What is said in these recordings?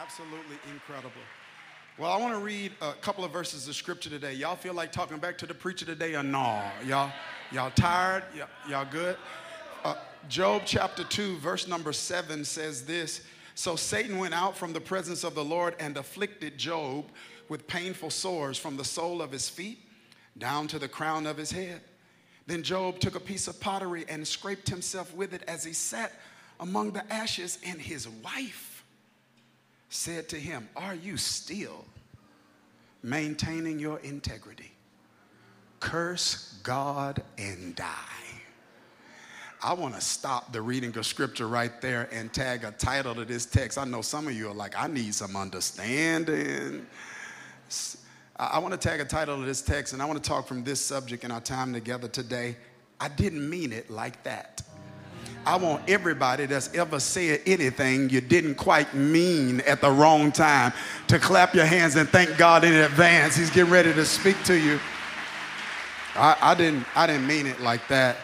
Absolutely incredible. Well, I want to read a couple of verses of scripture today. Y'all feel like talking back to the preacher today or no? Y'all, y'all tired? Y'all, good? Uh, Job chapter 2, verse number 7 says this So Satan went out from the presence of the Lord and afflicted Job with painful sores from the sole of his feet down to the crown of his head. Then Job took a piece of pottery and scraped himself with it as he sat among the ashes, and his wife said to him, Are you still maintaining your integrity? Curse God and die. I want to stop the reading of scripture right there and tag a title to this text. I know some of you are like, I need some understanding. I want to tag a title to this text, and I want to talk from this subject in our time together today. I didn't mean it like that. I want everybody that's ever said anything you didn't quite mean at the wrong time to clap your hands and thank God in advance. He's getting ready to speak to you. I, I, didn't, I didn't mean it like that.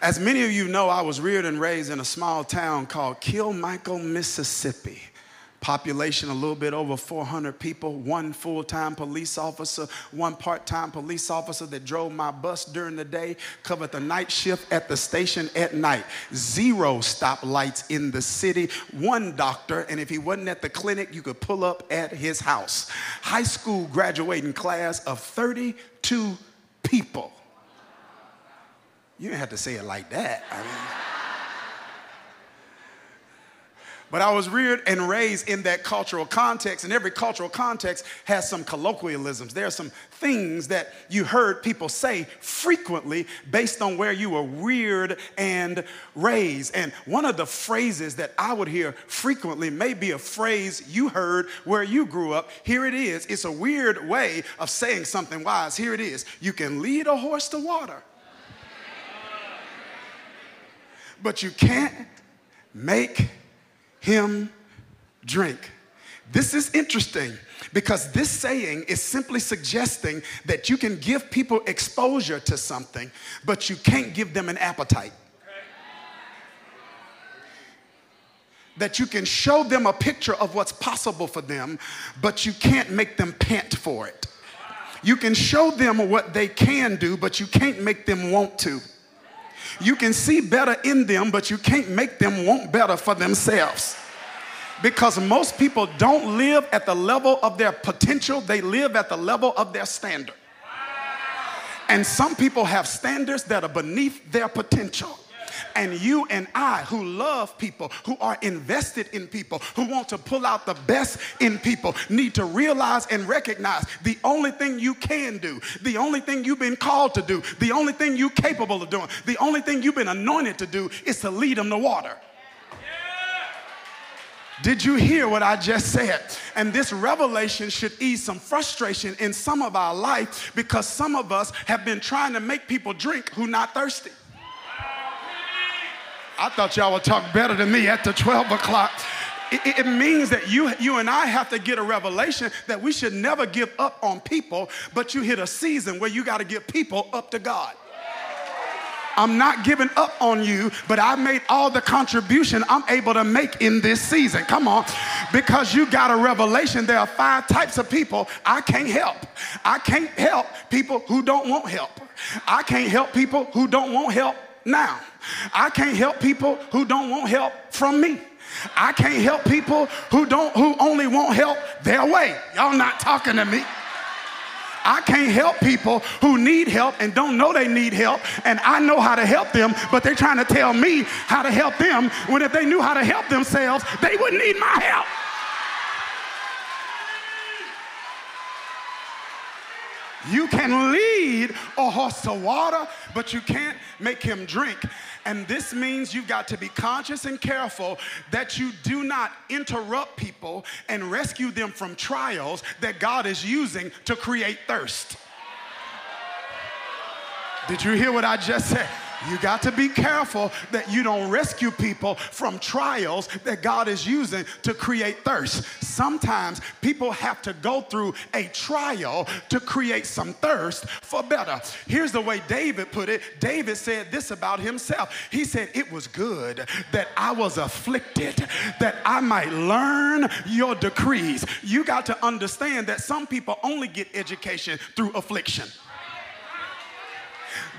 As many of you know, I was reared and raised in a small town called Kilmichael, Mississippi population a little bit over 400 people, one full time police officer, one part time police officer that drove my bus during the day, covered the night shift at the station at night, zero stoplights in the city, one doctor, and if he wasn't at the clinic, you could pull up at his house. High school graduating class of 32 people. You didn't have to say it like that. I mean, But I was reared and raised in that cultural context, and every cultural context has some colloquialisms. There are some things that you heard people say frequently based on where you were reared and raised. And one of the phrases that I would hear frequently may be a phrase you heard where you grew up. Here it is. It's a weird way of saying something wise. Here it is. You can lead a horse to water, but you can't make him drink. This is interesting because this saying is simply suggesting that you can give people exposure to something, but you can't give them an appetite. That you can show them a picture of what's possible for them, but you can't make them pant for it. You can show them what they can do, but you can't make them want to. You can see better in them, but you can't make them want better for themselves. Because most people don't live at the level of their potential, they live at the level of their standard. And some people have standards that are beneath their potential. And you and I, who love people, who are invested in people, who want to pull out the best in people, need to realize and recognize the only thing you can do, the only thing you've been called to do, the only thing you're capable of doing, the only thing you've been anointed to do is to lead them to water. Did you hear what I just said? And this revelation should ease some frustration in some of our life because some of us have been trying to make people drink who not thirsty. I thought y'all would talk better than me at the 12 o'clock. It, it, means that you, you and I have to get a revelation that we should never give up on people, but you hit a season where you got to give people up to God. I'm not giving up on you, but I made all the contribution I'm able to make in this season. Come on. Because you got a revelation, there are five types of people I can't help. I can't help people who don't want help. I can't help people who don't want help now. I can't help people who don't want help from me. I can't help people who don't who only want help their way. Y'all not talking to me. I can't help people who need help and don't know they need help, and I know how to help them, but they're trying to tell me how to help them when if they knew how to help themselves, they wouldn't need my help. You can lead a horse to water, but you can't make him drink. And this means you've got to be conscious and careful that you do not interrupt people and rescue them from trials that God is using to create thirst. Did you hear what I just said? You got to be careful that you don't rescue people from trials that God is using to create thirst. Sometimes people have to go through a trial to create some thirst for better. Here's the way David put it David said this about himself. He said, It was good that I was afflicted, that I might learn your decrees. You got to understand that some people only get education through affliction.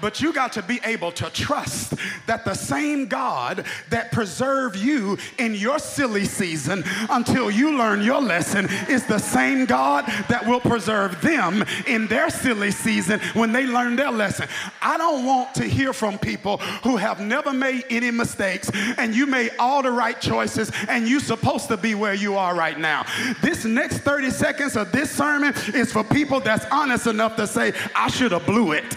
But you got to be able to trust that the same God that preserved you in your silly season until you learn your lesson is the same God that will preserve them in their silly season when they learn their lesson. I don't want to hear from people who have never made any mistakes and you made all the right choices and you're supposed to be where you are right now. This next 30 seconds of this sermon is for people that's honest enough to say, I should have blew it.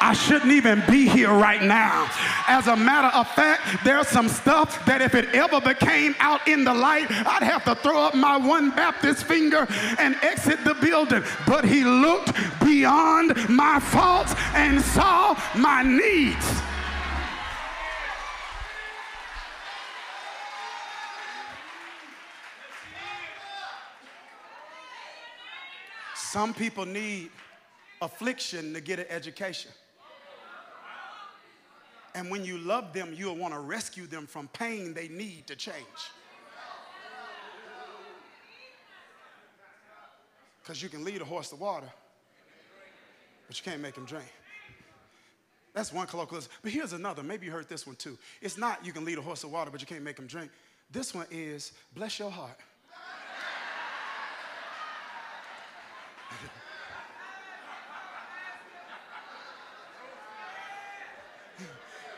I shouldn't even be here right now. As a matter of fact, there's some stuff that if it ever became out in the light, I'd have to throw up my one Baptist finger and exit the building. But he looked beyond my faults and saw my needs. Some people need affliction to get an education. And when you love them, you'll want to rescue them from pain they need to change. Because you can lead a horse to water, but you can't make him drink. That's one colloquialism. But here's another. Maybe you heard this one too. It's not you can lead a horse to water, but you can't make him drink. This one is bless your heart.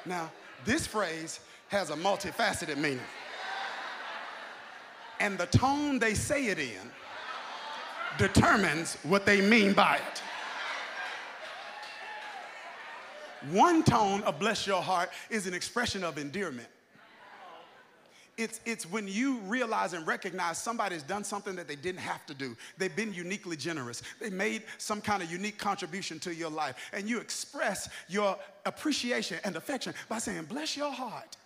Now, this phrase has a multifaceted meaning. And the tone they say it in determines what they mean by it. One tone of bless your heart is an expression of endearment. It's, it's when you realize and recognize somebody's done something that they didn't have to do. They've been uniquely generous. They made some kind of unique contribution to your life. And you express your appreciation and affection by saying, bless your heart.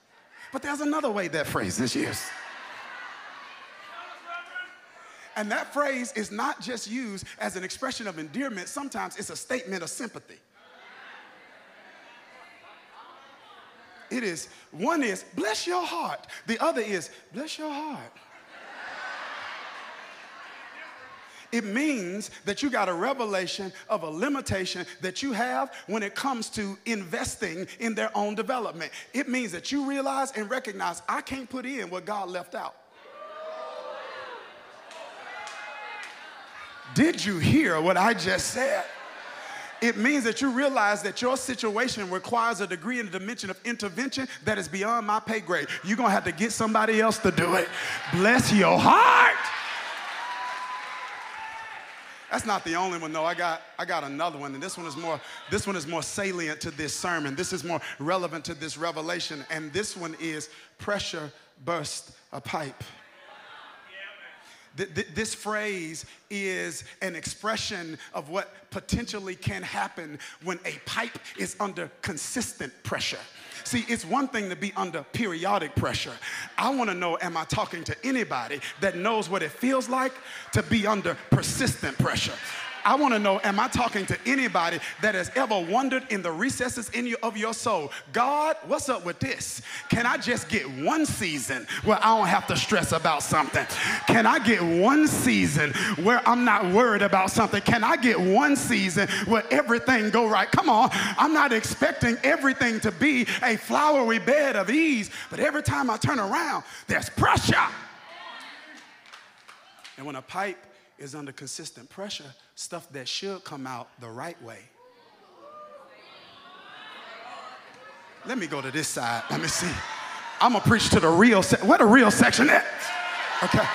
But there's another way that phrase is used. And that phrase is not just used as an expression of endearment, sometimes it's a statement of sympathy. It is, one is, bless your heart. The other is, bless your heart. It means that you got a revelation of a limitation that you have when it comes to investing in their own development. It means that you realize and recognize I can't put in what God left out. Did you hear what I just said? It means that you realize that your situation requires a degree and a dimension of intervention that is beyond my pay grade. You're gonna have to get somebody else to do it. Bless your heart. That's not the only one though. I got I got another one, and this one is more this one is more salient to this sermon. This is more relevant to this revelation, and this one is pressure burst a pipe. This phrase is an expression of what potentially can happen when a pipe is under consistent pressure. See, it's one thing to be under periodic pressure. I want to know am I talking to anybody that knows what it feels like to be under persistent pressure? I want to know am I talking to anybody that has ever wondered in the recesses in your, of your soul, God, what's up with this? Can I just get one season where I don't have to stress about something? Can I get one season where I'm not worried about something? Can I get one season where everything go right? Come on, I'm not expecting everything to be a flowery bed of ease, but every time I turn around, there's pressure. And when a pipe is under consistent pressure, stuff that should come out the right way. Let me go to this side. Let me see. I'm gonna preach to the real. Se- where the real section at? Okay.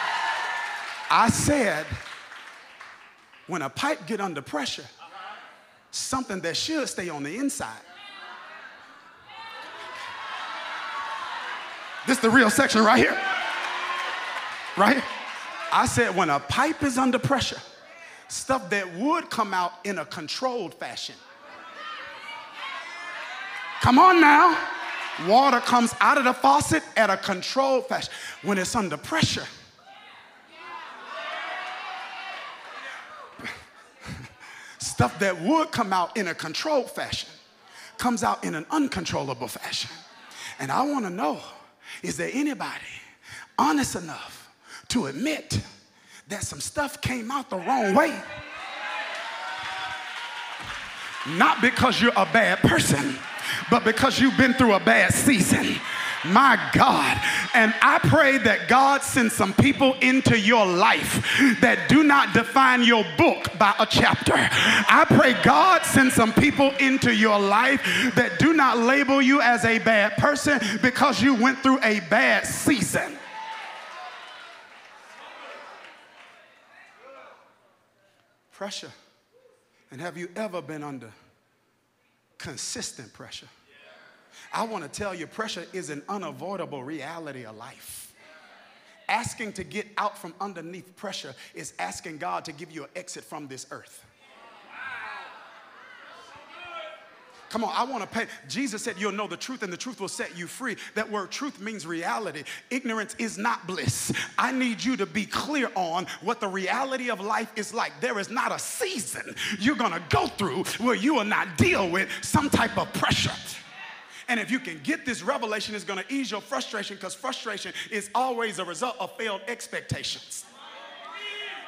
I said, when a pipe get under pressure, something that should stay on the inside. This is the real section right here. Right here. I said, when a pipe is under pressure, stuff that would come out in a controlled fashion Come on now. Water comes out of the faucet at a controlled fashion when it's under pressure. Stuff that would come out in a controlled fashion comes out in an uncontrollable fashion. And I want to know is there anybody honest enough to admit that some stuff came out the wrong way? Not because you're a bad person, but because you've been through a bad season. My God. And I pray that God sends some people into your life that do not define your book by a chapter. I pray God sends some people into your life that do not label you as a bad person because you went through a bad season. Pressure. And have you ever been under consistent pressure? I want to tell you, pressure is an unavoidable reality of life. Asking to get out from underneath pressure is asking God to give you an exit from this earth. Come on, I want to pay. Jesus said, You'll know the truth, and the truth will set you free. That word truth means reality. Ignorance is not bliss. I need you to be clear on what the reality of life is like. There is not a season you're going to go through where you will not deal with some type of pressure. And if you can get this revelation, it's going to ease your frustration because frustration is always a result of failed expectations.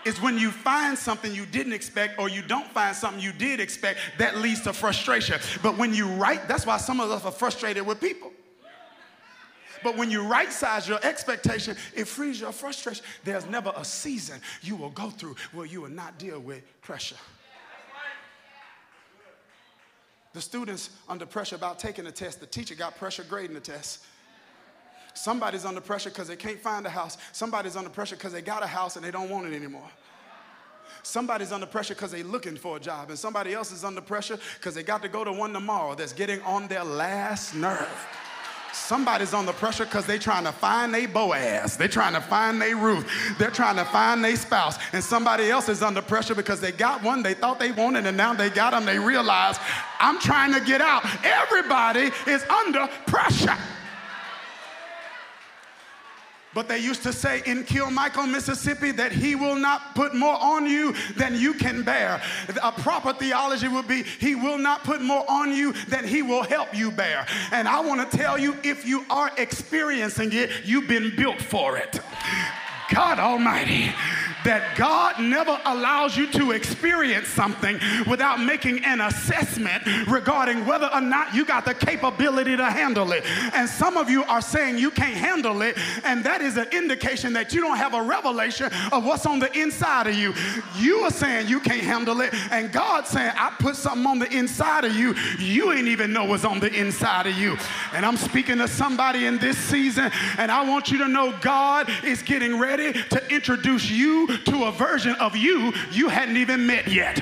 It's when you find something you didn't expect or you don't find something you did expect that leads to frustration. But when you write, that's why some of us are frustrated with people. But when you right size your expectation, it frees your frustration. There's never a season you will go through where you will not deal with pressure. The students under pressure about taking the test. The teacher got pressure grading the test. Somebody's under pressure because they can't find a house. Somebody's under pressure because they got a house and they don't want it anymore. Somebody's under pressure because they're looking for a job, and somebody else is under pressure because they got to go to one tomorrow that's getting on their last nerve. Somebody's under pressure because they're trying to find their Boaz. They're trying to find their Ruth. They're trying to find their spouse. And somebody else is under pressure because they got one they thought they wanted and now they got them. They realize, I'm trying to get out. Everybody is under pressure. But they used to say in Kilmichael, Mississippi, that he will not put more on you than you can bear. A proper theology would be he will not put more on you than he will help you bear. And I want to tell you, if you are experiencing it, you've been built for it. God Almighty that God never allows you to experience something without making an assessment regarding whether or not you got the capability to handle it. And some of you are saying you can't handle it, and that is an indication that you don't have a revelation of what's on the inside of you. You are saying you can't handle it, and God's saying, I put something on the inside of you. You ain't even know what's on the inside of you. And I'm speaking to somebody in this season, and I want you to know God is getting ready to introduce you to a version of you you hadn't even met yet.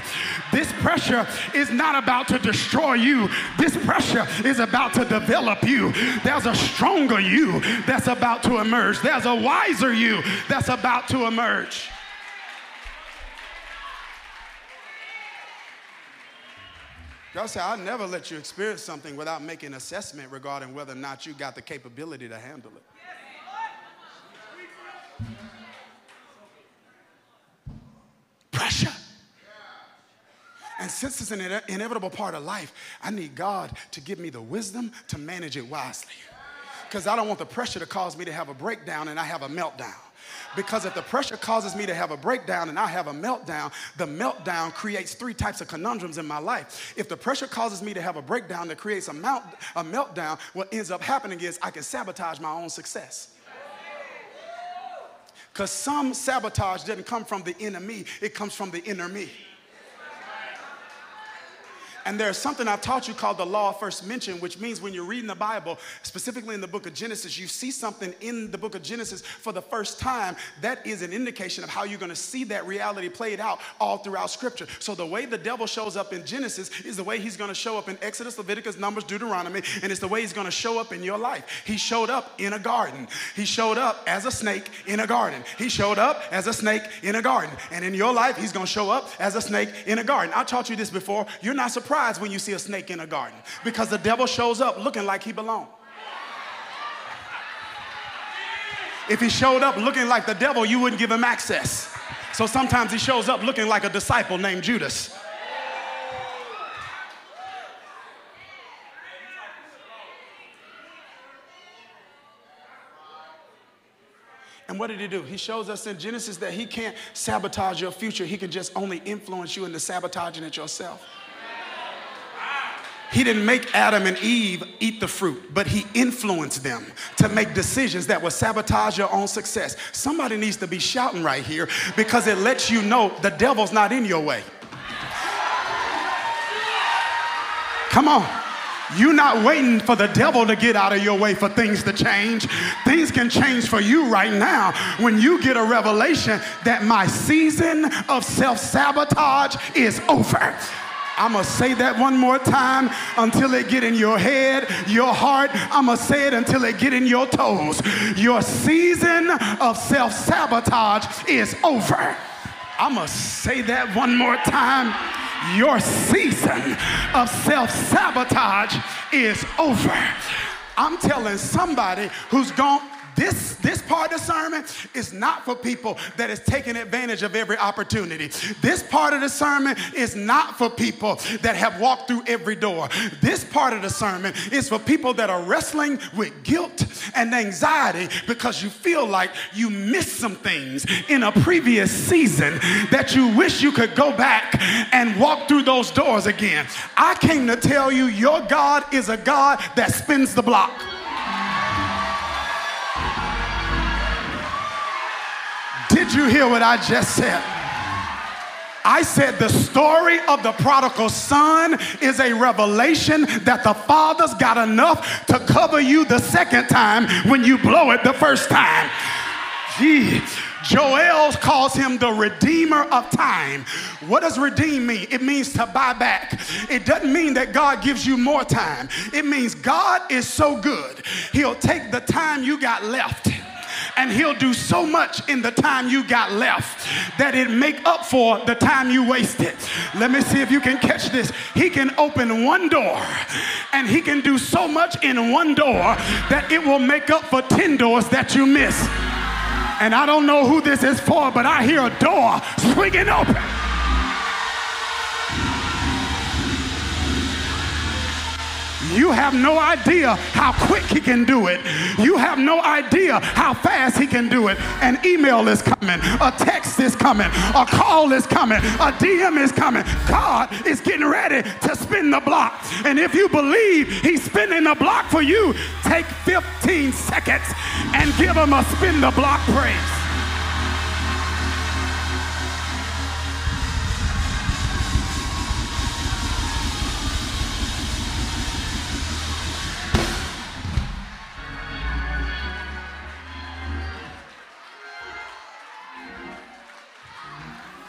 This pressure is not about to destroy you, this pressure is about to develop you. There's a stronger you that's about to emerge, there's a wiser you that's about to emerge. God said, I'll never let you experience something without making an assessment regarding whether or not you got the capability to handle it. Pressure. And since it's an inevitable part of life, I need God to give me the wisdom to manage it wisely. Because I don't want the pressure to cause me to have a breakdown and I have a meltdown. Because if the pressure causes me to have a breakdown and I have a meltdown, the meltdown creates three types of conundrums in my life. If the pressure causes me to have a breakdown that creates a, melt, a meltdown, what ends up happening is I can sabotage my own success. Because some sabotage doesn't come from the enemy, it comes from the inner me. And there's something I've taught you called the law of first mention, which means when you're reading the Bible, specifically in the book of Genesis, you see something in the book of Genesis for the first time. That is an indication of how you're going to see that reality played out all throughout Scripture. So the way the devil shows up in Genesis is the way he's going to show up in Exodus, Leviticus, Numbers, Deuteronomy, and it's the way he's going to show up in your life. He showed up in a garden. He showed up as a snake in a garden. He showed up as a snake in a garden. And in your life, he's going to show up as a snake in a garden. I taught you this before. You're not surprised surprised when you see a snake in a garden because the devil shows up looking like he belongs. If he showed up looking like the devil, you wouldn't give him access. So sometimes he shows up looking like a disciple named Judas. And what did he do? He shows us in Genesis that he can't sabotage your future. He can just only influence you into sabotaging it yourself. He didn't make Adam and Eve eat the fruit, but he influenced them to make decisions that would sabotage your own success. Somebody needs to be shouting right here because it lets you know the devil's not in your way. Come on. You're not waiting for the devil to get out of your way for things to change. Things can change for you right now when you get a revelation that my season of self sabotage is over. I'm gonna say that one more time until it get in your head, your heart. I'm gonna say it until it get in your toes. Your season of self-sabotage is over. I'm gonna say that one more time. Your season of self-sabotage is over. I'm telling somebody who's gone this, this part of the sermon is not for people that is taking advantage of every opportunity. This part of the sermon is not for people that have walked through every door. This part of the sermon is for people that are wrestling with guilt and anxiety because you feel like you missed some things in a previous season that you wish you could go back and walk through those doors again. I came to tell you your God is a God that spins the block. Did you hear what I just said? I said the story of the prodigal son is a revelation that the father's got enough to cover you the second time when you blow it the first time. Gee, Joel calls him the redeemer of time. What does redeem mean? It means to buy back. It doesn't mean that God gives you more time. It means God is so good, he'll take the time you got left and he'll do so much in the time you got left that it make up for the time you wasted. Let me see if you can catch this. He can open one door and he can do so much in one door that it will make up for 10 doors that you miss. And I don't know who this is for, but I hear a door swinging open. You have no idea how quick he can do it. You have no idea how fast he can do it. An email is coming, a text is coming, a call is coming, a DM is coming. God is getting ready to spin the block. And if you believe he's spinning the block for you, take 15 seconds and give him a spin the block praise.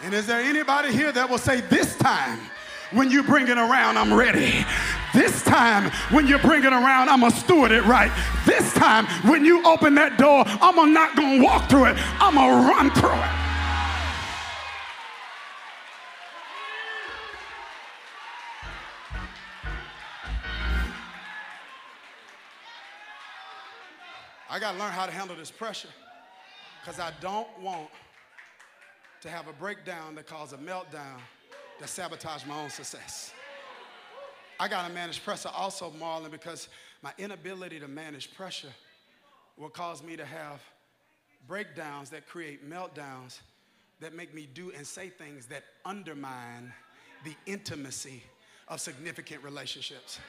And is there anybody here that will say, This time, when you bring it around, I'm ready. This time, when you bring it around, I'm gonna steward it right. This time, when you open that door, I'm not gonna walk through it, I'm gonna run through it. I gotta learn how to handle this pressure because I don't want to have a breakdown that causes a meltdown that sabotage my own success. I got to manage pressure also, Marlon, because my inability to manage pressure will cause me to have breakdowns that create meltdowns that make me do and say things that undermine the intimacy of significant relationships.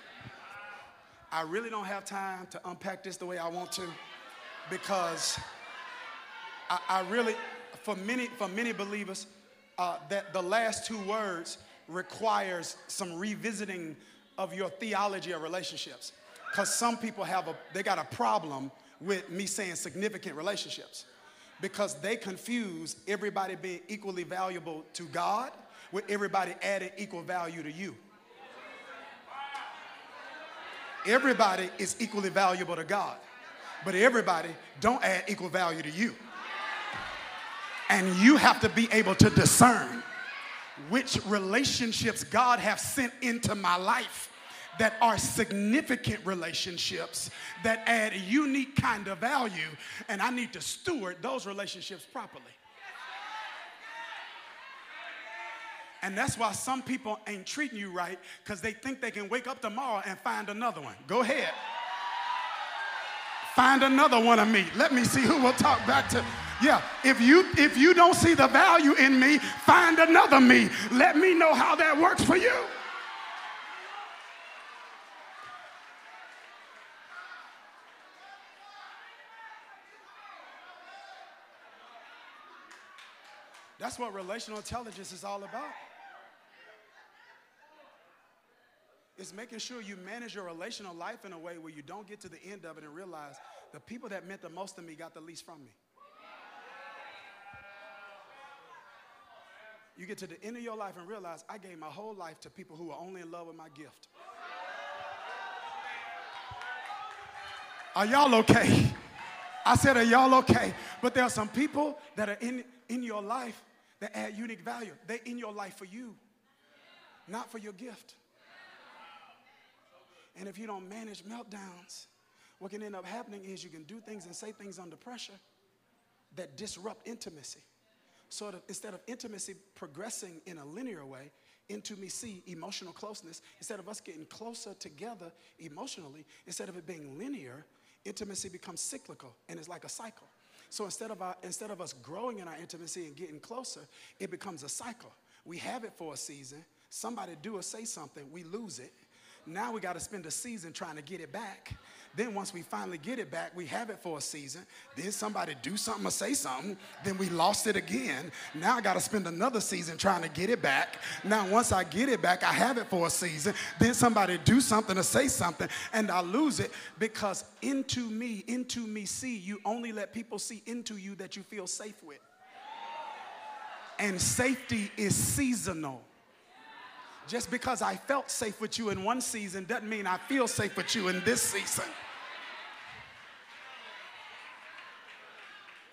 I really don't have time to unpack this the way I want to because I, I really, for many, for many believers, uh, that the last two words requires some revisiting of your theology of relationships. Because some people have a, they got a problem with me saying significant relationships because they confuse everybody being equally valuable to God with everybody adding equal value to you. Everybody is equally valuable to God, but everybody don't add equal value to you. And you have to be able to discern which relationships God have sent into my life that are significant relationships that add a unique kind of value, and I need to steward those relationships properly. And that's why some people ain't treating you right because they think they can wake up tomorrow and find another one. Go ahead. Find another one of me. Let me see who will talk back to. Yeah, if you if you don't see the value in me, find another me. Let me know how that works for you. That's what relational intelligence is all about. It's making sure you manage your relational life in a way where you don't get to the end of it and realize the people that meant the most to me got the least from me. You get to the end of your life and realize I gave my whole life to people who are only in love with my gift. Are y'all okay? I said, Are y'all okay? But there are some people that are in, in your life that add unique value. They're in your life for you, not for your gift. And if you don't manage meltdowns, what can end up happening is you can do things and say things under pressure that disrupt intimacy. So of, instead of intimacy progressing in a linear way, into me see emotional closeness, instead of us getting closer together emotionally, instead of it being linear, intimacy becomes cyclical and it's like a cycle. So instead of, our, instead of us growing in our intimacy and getting closer, it becomes a cycle. We have it for a season. Somebody do or say something, we lose it. Now we got to spend a season trying to get it back. Then once we finally get it back, we have it for a season. Then somebody do something or say something. Then we lost it again. Now I got to spend another season trying to get it back. Now once I get it back, I have it for a season. Then somebody do something or say something and I lose it because into me, into me see, you only let people see into you that you feel safe with. And safety is seasonal. Just because I felt safe with you in one season doesn't mean I feel safe with you in this season.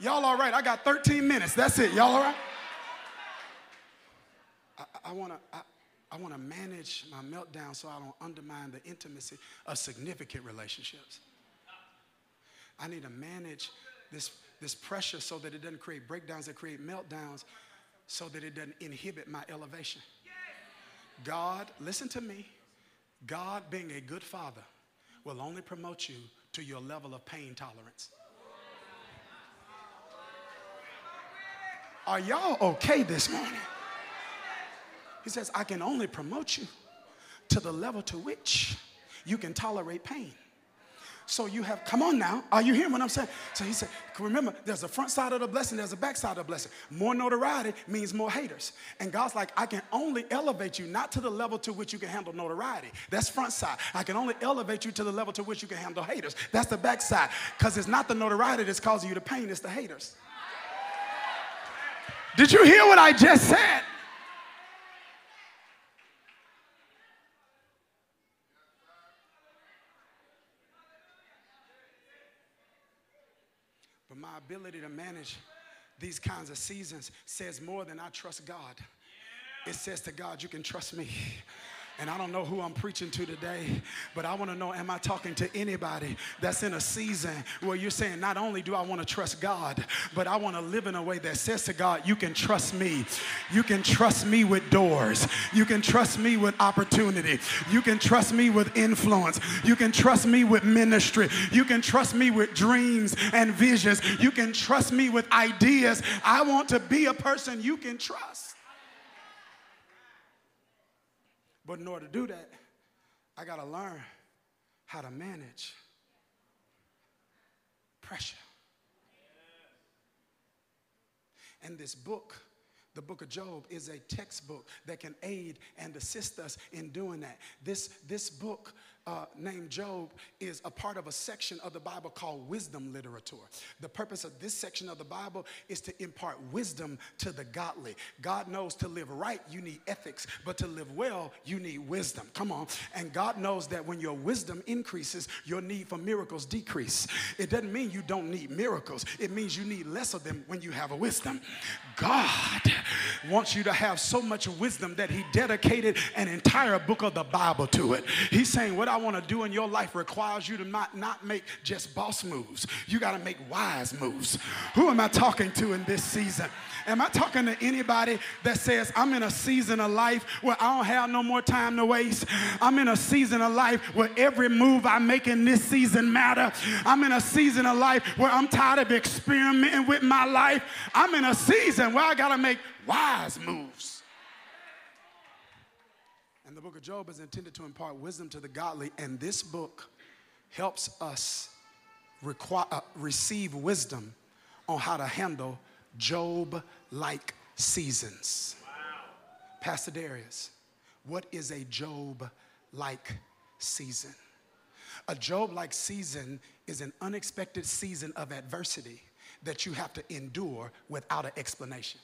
Y'all all right? I got 13 minutes. That's it. Y'all all right? I, I want to. I, I want to manage my meltdown so I don't undermine the intimacy of significant relationships. I need to manage this, this pressure so that it doesn't create breakdowns that create meltdowns, so that it doesn't inhibit my elevation. God, listen to me, God being a good father will only promote you to your level of pain tolerance. Are y'all okay this morning? He says, I can only promote you to the level to which you can tolerate pain. So you have, come on now. Are you hearing what I'm saying? So he said, remember, there's a front side of the blessing, there's a back side of the blessing. More notoriety means more haters. And God's like, I can only elevate you not to the level to which you can handle notoriety. That's front side. I can only elevate you to the level to which you can handle haters. That's the back side. Because it's not the notoriety that's causing you the pain, it's the haters. Did you hear what I just said? My ability to manage these kinds of seasons says more than I trust God. It says to God, you can trust me. And I don't know who I'm preaching to today, but I want to know am I talking to anybody that's in a season where you're saying, not only do I want to trust God, but I want to live in a way that says to God, you can trust me. You can trust me with doors. You can trust me with opportunity. You can trust me with influence. You can trust me with ministry. You can trust me with dreams and visions. You can trust me with ideas. I want to be a person you can trust. But in order to do that, I got to learn how to manage pressure. And this book, the book of Job, is a textbook that can aid and assist us in doing that. This, this book uh, named Job is a part of a section of the Bible called wisdom literature. The purpose of this section of the Bible is to impart wisdom to the godly. God knows to live right, you need ethics, but to live well, you need wisdom. Come on. And God knows that when your wisdom increases, your need for miracles decrease. It doesn't mean you don't need miracles, it means you need less of them when you have a wisdom. God wants you to have so much wisdom that He dedicated an entire book of the Bible to it. He's saying, What I want to do in your life requires you to not, not make just boss moves, you got to make wise moves. Who am I talking to in this season? Am I talking to anybody that says, I'm in a season of life where I don't have no more time to waste? I'm in a season of life where every move I make in this season matter. I'm in a season of life where I'm tired of experimenting with my life. I'm in a season where I got to make wise moves. And the book of Job is intended to impart wisdom to the godly, and this book helps us require, uh, receive wisdom on how to handle Job like seasons. Wow. Pastor Dharius, what is a Job like season? A Job like season is an unexpected season of adversity that you have to endure without an explanation.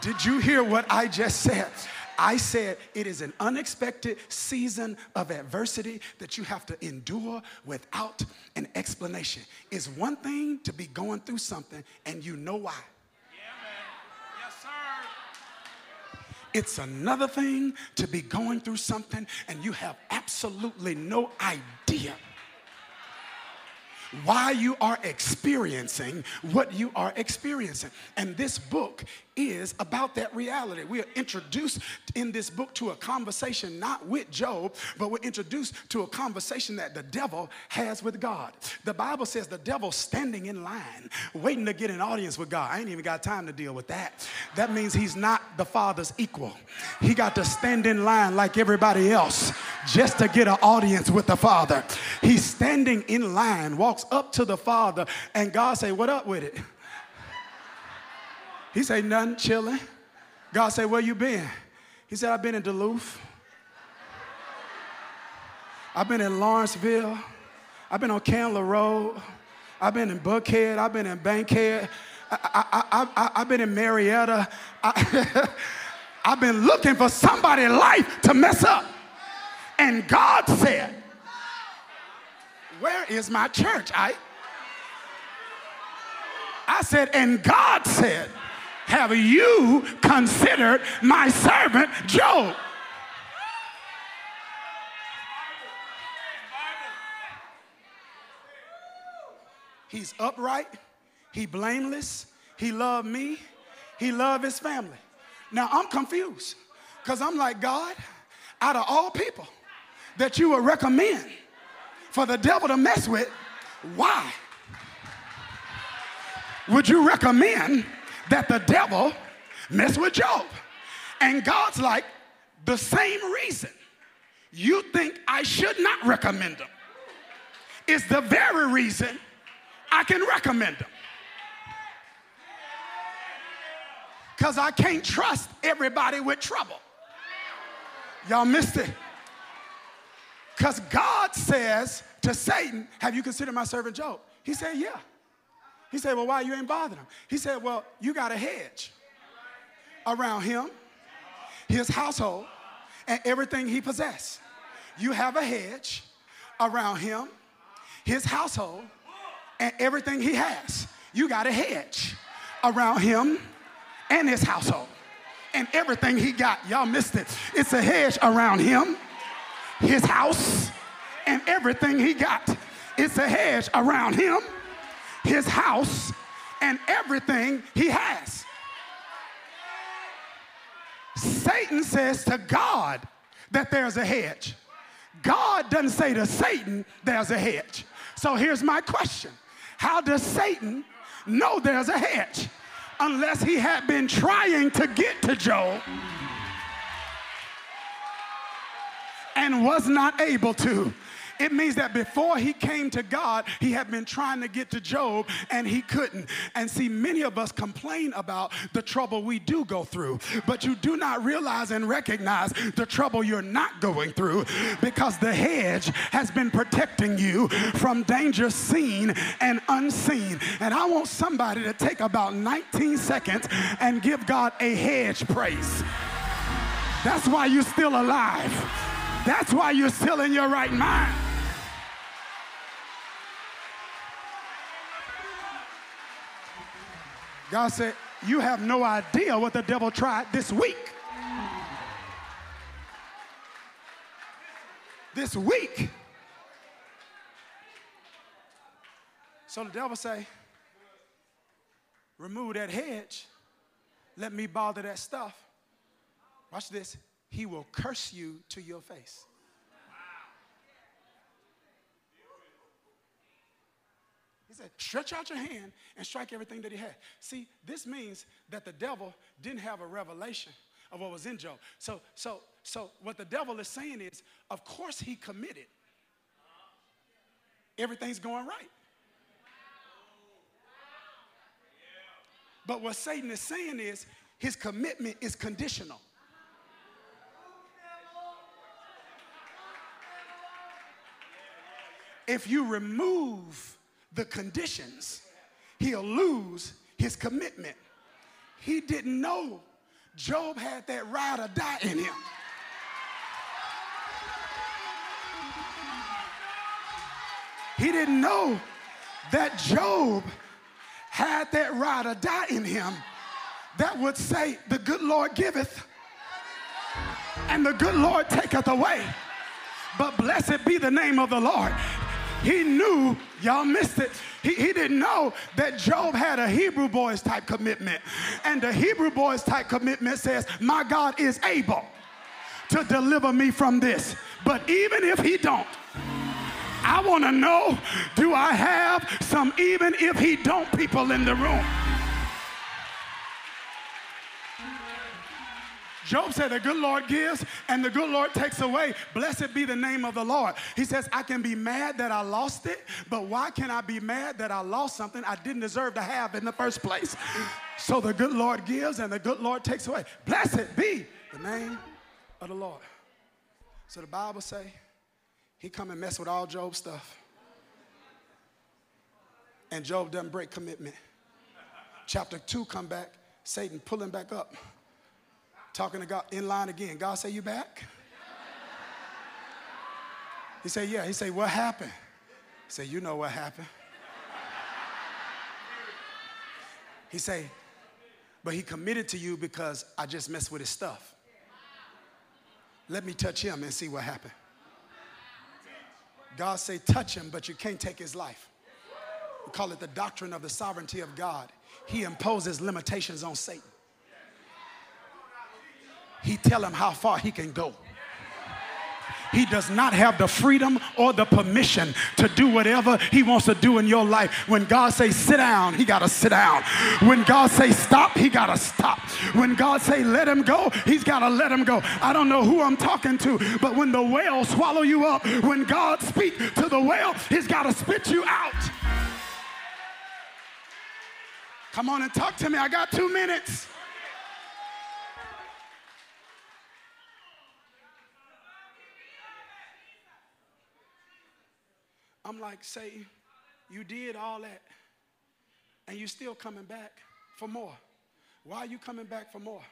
Did you hear what I just said? I said it is an unexpected season of adversity that you have to endure without an explanation. It's one thing to be going through something and you know why. Yes, sir. It's another thing to be going through something and you have absolutely no idea why you are experiencing what you are experiencing. And this book is about that reality. We are introduced in this book to a conversation not with Job, but we're introduced to a conversation that the devil has with God. The Bible says the devil's standing in line, waiting to get an audience with God. I ain't even got time to deal with that. That means he's not the Father's equal. He got to stand in line like everybody else just to get an audience with the Father. He's standing in line, walks up to the Father, and God say, "What up with it?" He say, nothing, chilling. God say, where you been? He said, I've been in Duluth. I've been in Lawrenceville. I've been on Candler Road. I've been in Buckhead. I've been in Bankhead. I, have been in Marietta. I, I've been looking for somebody' life to mess up. And God said, Where is my church? I, I said, and God said, have you considered my servant Job? He's upright, he blameless, he loved me, he loved his family. Now I'm confused because I'm like, God, out of all people that you would recommend for the devil to mess with, why would you recommend that the devil mess with Job. And God's like, the same reason you think I should not recommend him is the very reason I can recommend him. Because I can't trust everybody with trouble. Y'all missed it. Because God says to Satan, Have you considered my servant Job? He said, Yeah. He said, Well, why you ain't bothering him? He said, Well, you got a hedge around him, his household, and everything he possessed. You have a hedge around him, his household, and everything he has. You got a hedge around him and his household and everything he got. Y'all missed it. It's a hedge around him, his house, and everything he got. It's a hedge around him his house, and everything he has. Satan says to God that there's a hedge. God doesn't say to Satan there's a hedge. So here's my question How does Satan know there's a hedge unless he had been trying to get to Job and was not able to? It means that before he came to God, he had been trying to get to Job and he couldn't. And see, many of us complain about the trouble we do go through, but you do not realize and recognize the trouble you're not going through because the hedge has been protecting you from danger seen and unseen. And I want somebody to take about 19 seconds and give God a hedge praise. That's why you're still alive. That's why you're still in your right mind. God said, You have no idea what the devil tried this week. This week. So the devil say, Remove that hedge. Let me bother that stuff. Watch this. He will curse you to your face. He said, stretch out your hand and strike everything that he had. See, this means that the devil didn't have a revelation of what was in Job. So, so, so what the devil is saying is, of course he committed. Everything's going right. But what Satan is saying is his commitment is conditional. If you remove the conditions, he'll lose his commitment. He didn't know Job had that ride or die in him. He didn't know that Job had that ride or die in him that would say, The good Lord giveth, and the good Lord taketh away. But blessed be the name of the Lord. He knew, y'all missed it. He, he didn't know that Job had a Hebrew boys type commitment. And the Hebrew boys type commitment says, My God is able to deliver me from this. But even if he don't, I want to know do I have some even if he don't people in the room? Job said, The good Lord gives and the good Lord takes away. Blessed be the name of the Lord. He says, I can be mad that I lost it, but why can I be mad that I lost something I didn't deserve to have in the first place? So the good Lord gives and the good Lord takes away. Blessed be the name of the Lord. So the Bible say, he come and mess with all Job's stuff. And Job doesn't break commitment. Chapter 2 come back, Satan pull him back up. Talking to God in line again. God say, you back? He said, yeah. He said, what happened? He said, you know what happened. He say, but he committed to you because I just messed with his stuff. Let me touch him and see what happened. God say, touch him, but you can't take his life. We call it the doctrine of the sovereignty of God. He imposes limitations on Satan. He tell him how far he can go. He does not have the freedom or the permission to do whatever he wants to do in your life. When God say sit down, he got to sit down. When God say stop, he got to stop. When God say let him go, he's got to let him go. I don't know who I'm talking to, but when the whale swallow you up, when God speak to the whale, he's got to spit you out. Come on and talk to me. I got 2 minutes. I'm like, Satan, you did all that, and you're still coming back for more. Why are you coming back for more?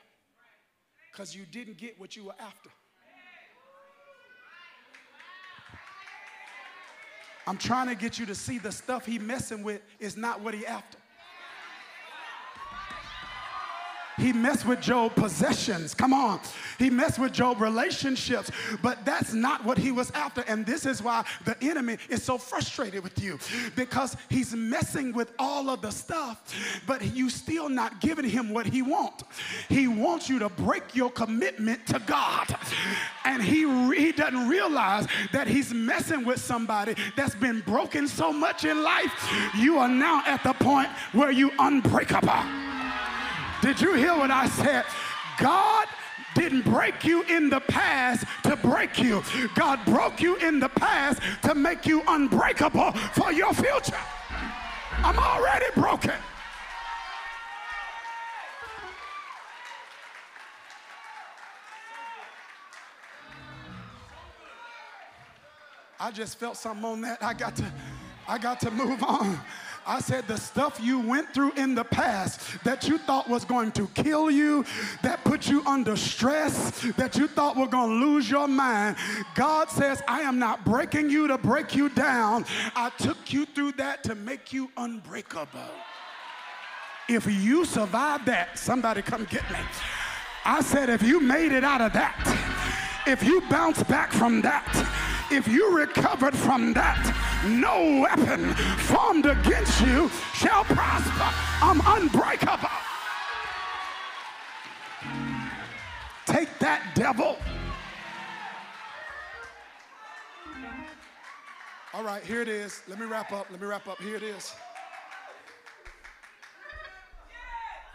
Because you didn't get what you were after. I'm trying to get you to see the stuff he messing with is not what he after. He messed with Job possessions. Come on. He messed with Job relationships, but that's not what he was after. And this is why the enemy is so frustrated with you because he's messing with all of the stuff, but you still not giving him what he wants. He wants you to break your commitment to God. And he, he doesn't realize that he's messing with somebody that's been broken so much in life. You are now at the point where you unbreakable. Did you hear what I said? God didn't break you in the past to break you. God broke you in the past to make you unbreakable for your future. I'm already broken. I just felt something on that. I got to I got to move on. I said, the stuff you went through in the past that you thought was going to kill you, that put you under stress, that you thought were going to lose your mind. God says, I am not breaking you to break you down. I took you through that to make you unbreakable. If you survive that, somebody come get me. I said, if you made it out of that, if you bounce back from that, if you recovered from that, no weapon formed against you shall prosper. I'm unbreakable. Take that, devil. All right, here it is. Let me wrap up. Let me wrap up. Here it is.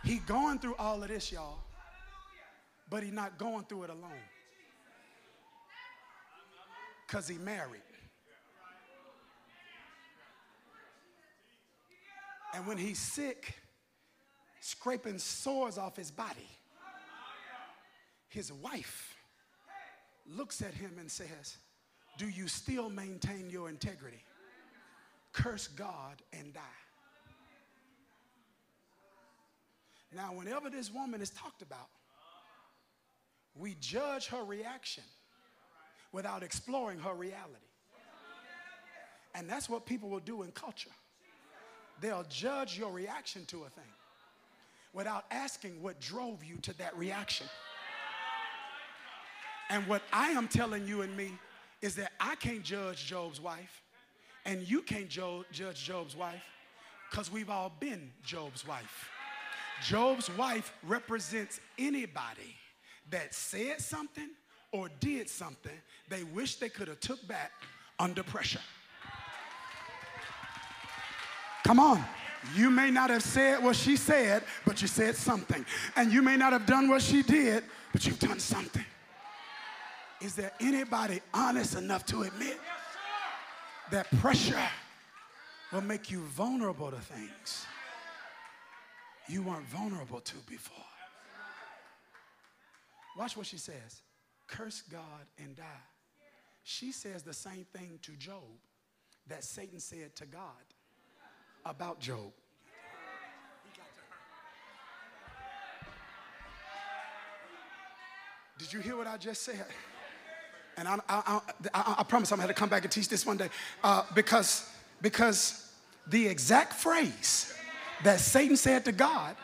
He going through all of this, y'all, but he not going through it alone because he married. And when he's sick, scraping sores off his body, his wife looks at him and says, Do you still maintain your integrity? Curse God and die. Now, whenever this woman is talked about, we judge her reaction without exploring her reality. And that's what people will do in culture. They'll judge your reaction to a thing without asking what drove you to that reaction. And what I am telling you and me is that I can't judge Job's wife, and you can't jo- judge Job's wife because we've all been Job's wife. Job's wife represents anybody that said something or did something they wish they could have took back under pressure. Come on. You may not have said what she said, but you said something. And you may not have done what she did, but you've done something. Is there anybody honest enough to admit that pressure will make you vulnerable to things you weren't vulnerable to before? Watch what she says curse God and die. She says the same thing to Job that Satan said to God about Job. Did you hear what I just said? And I, I, I, I promise I'm going to come back and teach this one day uh, because, because the exact phrase that Satan said to God,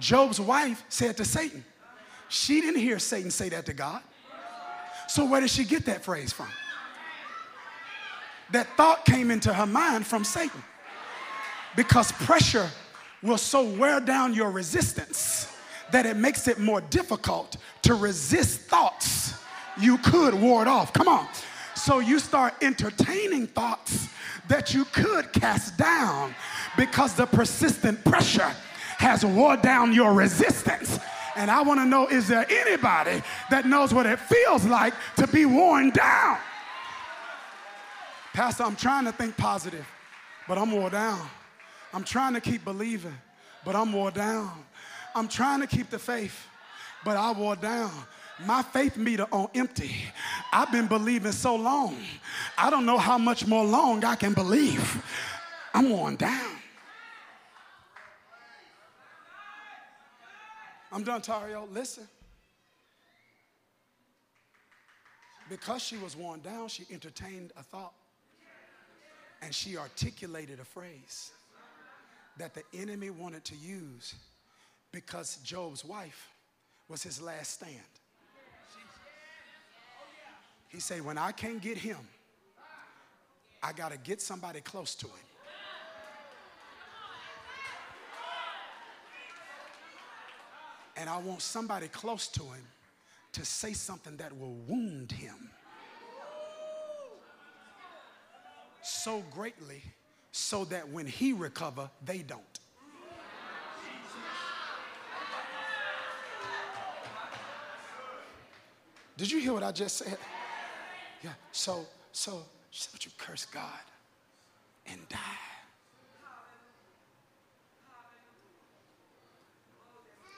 Job's wife said to Satan. She didn't hear Satan say that to God. So, where did she get that phrase from? That thought came into her mind from Satan. Because pressure will so wear down your resistance that it makes it more difficult to resist thoughts you could ward off. Come on. So you start entertaining thoughts that you could cast down because the persistent pressure has wore down your resistance. And I want to know is there anybody that knows what it feels like to be worn down? Pastor, I'm trying to think positive, but I'm worn down. I'm trying to keep believing, but I'm worn down. I'm trying to keep the faith, but I wore down. My faith meter on empty. I've been believing so long. I don't know how much more long I can believe. I'm worn down. I'm done, Tario. Listen. Because she was worn down, she entertained a thought and she articulated a phrase that the enemy wanted to use because Job's wife was his last stand. He said, When I can't get him, I got to get somebody close to him. And I want somebody close to him to say something that will wound him so greatly so that when he recover, they don't. Did you hear what I just said? Yeah. So, so she said, Would you curse God and die?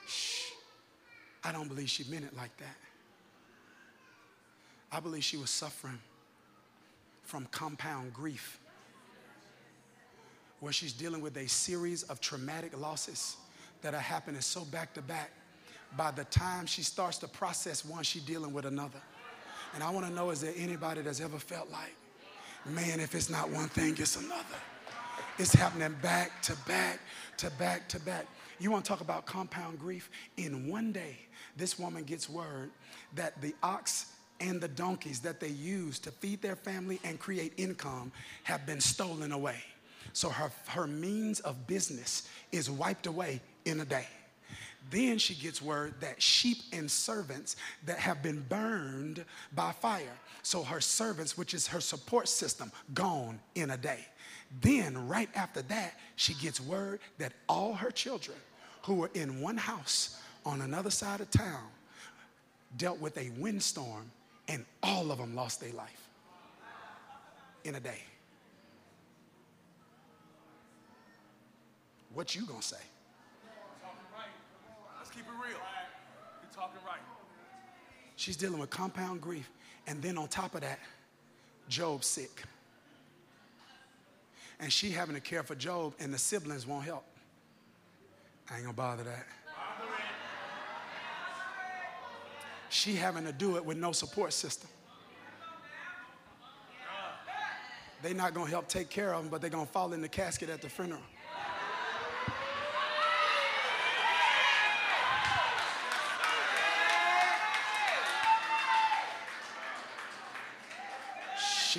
Shh. I don't believe she meant it like that. I believe she was suffering from compound grief, where she's dealing with a series of traumatic losses that are happening so back to back. By the time she starts to process one, she's dealing with another. And I want to know is there anybody that's ever felt like, man, if it's not one thing, it's another? It's happening back to back to back to back. You want to talk about compound grief? In one day, this woman gets word that the ox and the donkeys that they use to feed their family and create income have been stolen away. So her, her means of business is wiped away in a day. Then she gets word that sheep and servants that have been burned by fire. So her servants, which is her support system, gone in a day. Then, right after that, she gets word that all her children who were in one house on another side of town dealt with a windstorm and all of them lost their life in a day. What you gonna say? Let's keep it real. You're talking right. She's dealing with compound grief. And then on top of that, Job's sick. And she having to care for Job, and the siblings won't help. I ain't gonna bother that. She having to do it with no support system. They're not gonna help take care of him, but they're gonna fall in the casket at the funeral.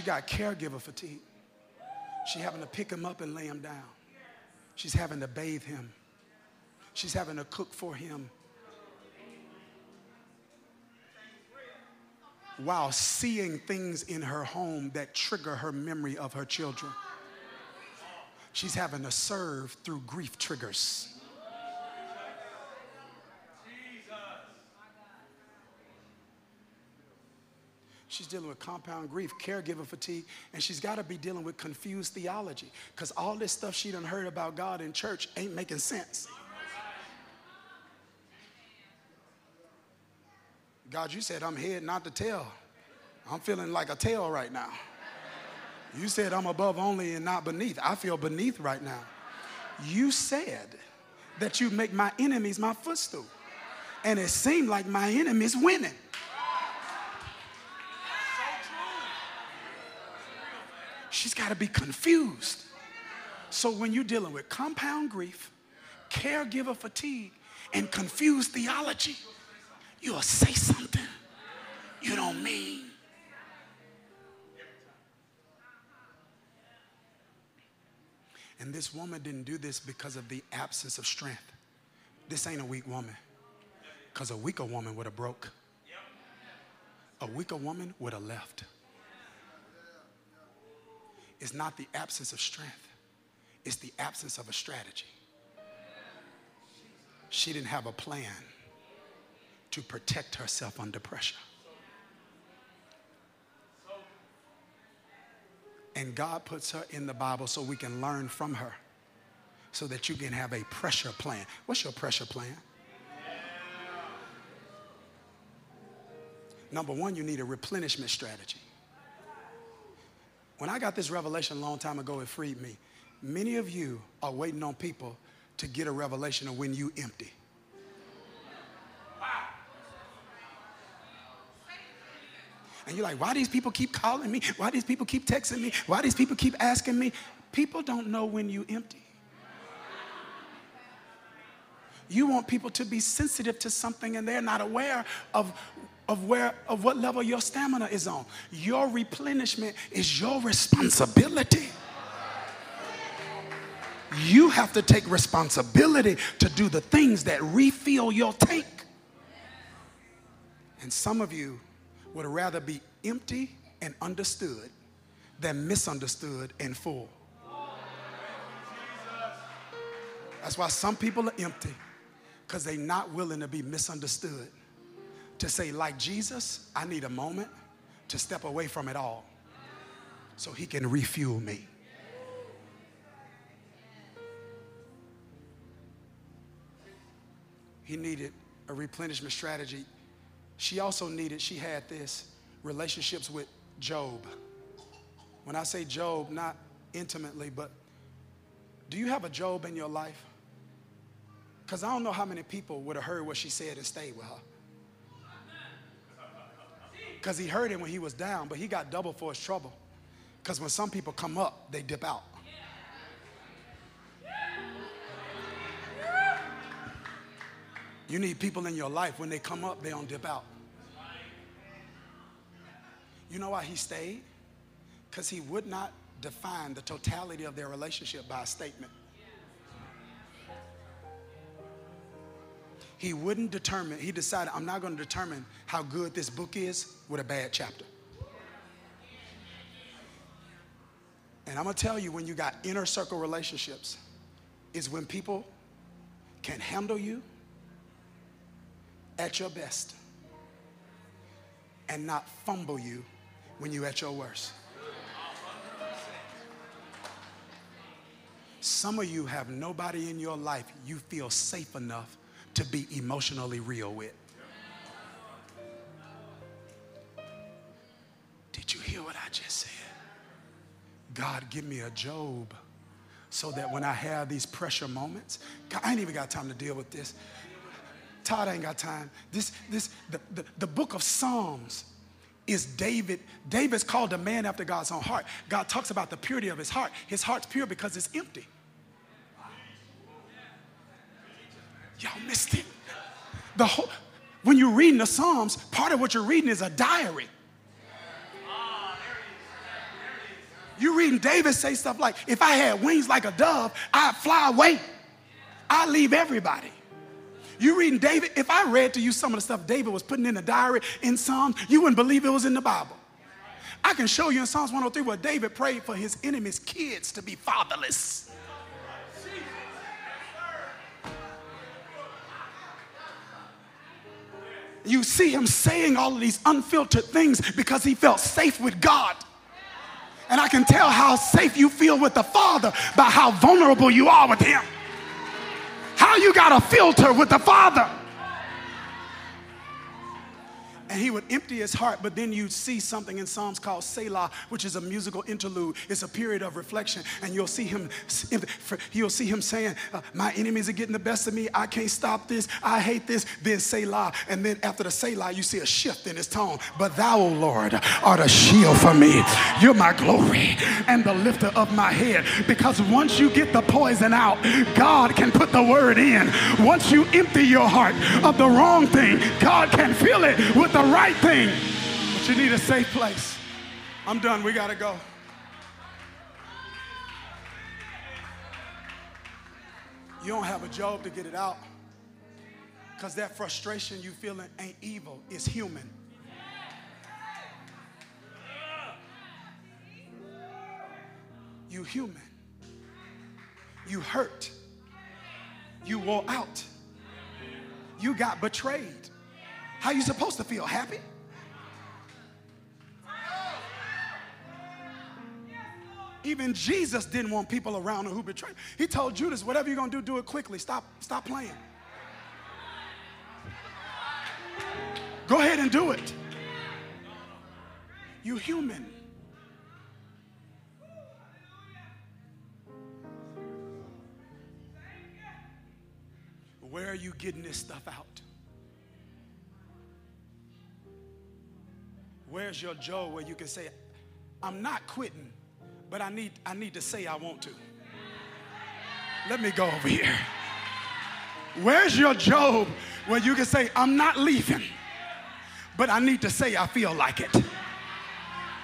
She got caregiver fatigue. She having to pick him up and lay him down. She's having to bathe him. She's having to cook for him. While seeing things in her home that trigger her memory of her children. She's having to serve through grief triggers. She's dealing with compound grief, caregiver fatigue, and she's got to be dealing with confused theology because all this stuff she done heard about God in church ain't making sense. God, you said I'm head, not the tail. I'm feeling like a tail right now. You said I'm above only and not beneath. I feel beneath right now. You said that you make my enemies my footstool. And it seemed like my enemy's winning. She's got to be confused. So when you're dealing with compound grief, caregiver fatigue, and confused theology, you'll say something you don't mean. And this woman didn't do this because of the absence of strength. This ain't a weak woman. Because a weaker woman would have broke. A weaker woman would have left is not the absence of strength, it's the absence of a strategy. She didn't have a plan to protect herself under pressure. And God puts her in the Bible so we can learn from her, so that you can have a pressure plan. What's your pressure plan? Number one, you need a replenishment strategy. When I got this revelation a long time ago, it freed me. Many of you are waiting on people to get a revelation of when you empty. And you're like, why these people keep calling me? Why these people keep texting me? Why these people keep asking me? People don't know when you empty. You want people to be sensitive to something and they're not aware of of where of what level your stamina is on. Your replenishment is your responsibility. You have to take responsibility to do the things that refill your tank. And some of you would rather be empty and understood than misunderstood and full. That's why some people are empty because they're not willing to be misunderstood to say, like Jesus, I need a moment to step away from it all so he can refuel me. He needed a replenishment strategy. She also needed, she had this relationships with Job. When I say Job, not intimately, but do you have a Job in your life? Because I don't know how many people would have heard what she said and stayed with her. Because he heard him when he was down, but he got double for his trouble. Because when some people come up, they dip out. You need people in your life, when they come up, they don't dip out. You know why he stayed? Because he would not define the totality of their relationship by a statement. He wouldn't determine, he decided, I'm not going to determine how good this book is with a bad chapter. And I'm going to tell you, when you got inner circle relationships, is when people can handle you at your best and not fumble you when you're at your worst. Some of you have nobody in your life you feel safe enough to be emotionally real with. Did you hear what I just said? God, give me a Job so that when I have these pressure moments, God, I ain't even got time to deal with this. Todd ain't got time. This, this, the, the, the book of Psalms is David. David's called a man after God's own heart. God talks about the purity of his heart. His heart's pure because it's empty. Y'all missed it. The whole, when you're reading the Psalms, part of what you're reading is a diary. You're reading David say stuff like, if I had wings like a dove, I'd fly away. I'd leave everybody. You're reading David, if I read to you some of the stuff David was putting in the diary in Psalms, you wouldn't believe it was in the Bible. I can show you in Psalms 103 where David prayed for his enemies' kids to be fatherless. You see him saying all of these unfiltered things because he felt safe with God. And I can tell how safe you feel with the Father by how vulnerable you are with him. How you got a filter with the Father and he would empty his heart, but then you'd see something in Psalms called Selah, which is a musical interlude. It's a period of reflection, and you'll see him, you'll see him saying, uh, "My enemies are getting the best of me. I can't stop this. I hate this." Then Selah, and then after the Selah, you see a shift in his tone. But thou, O Lord, art a shield for me. You're my glory and the lifter of my head. Because once you get the poison out, God can put the word in. Once you empty your heart of the wrong thing, God can fill it with the the right thing, but you need a safe place. I'm done. We got to go. You don't have a job to get it out because that frustration you feeling ain't evil, it's human. You human. You hurt. You wore out. You got betrayed. How you supposed to feel? Happy? Even Jesus didn't want people around him who betrayed. He told Judas, whatever you're gonna do, do it quickly. Stop, stop playing. Go ahead and do it. You human. Where are you getting this stuff out? Where's your Job where you can say, I'm not quitting, but I need, I need to say I want to? Let me go over here. Where's your Job where you can say, I'm not leaving, but I need to say I feel like it?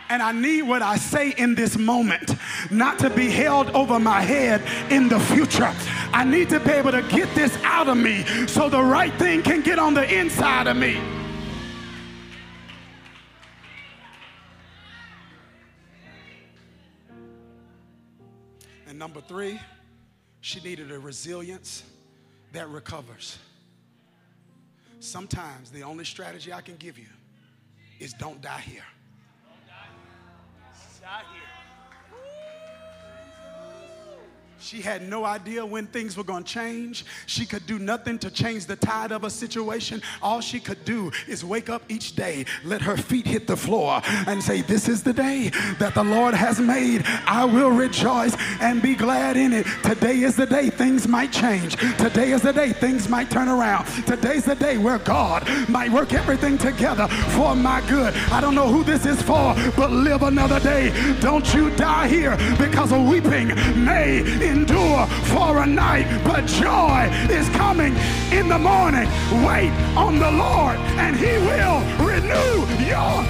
And I need what I say in this moment not to be held over my head in the future. I need to be able to get this out of me so the right thing can get on the inside of me. Number three, she needed a resilience that recovers. Sometimes the only strategy I can give you is don't die here. Die here. She had no idea when things were going to change. She could do nothing to change the tide of a situation. All she could do is wake up each day, let her feet hit the floor, and say, This is the day that the Lord has made. I will rejoice and be glad in it. Today is the day things might change. Today is the day things might turn around. Today's the day where God might work everything together for my good. I don't know who this is for, but live another day. Don't you die here because of weeping may endure for a night, but joy is coming in the morning. Wait on the Lord, and He will renew your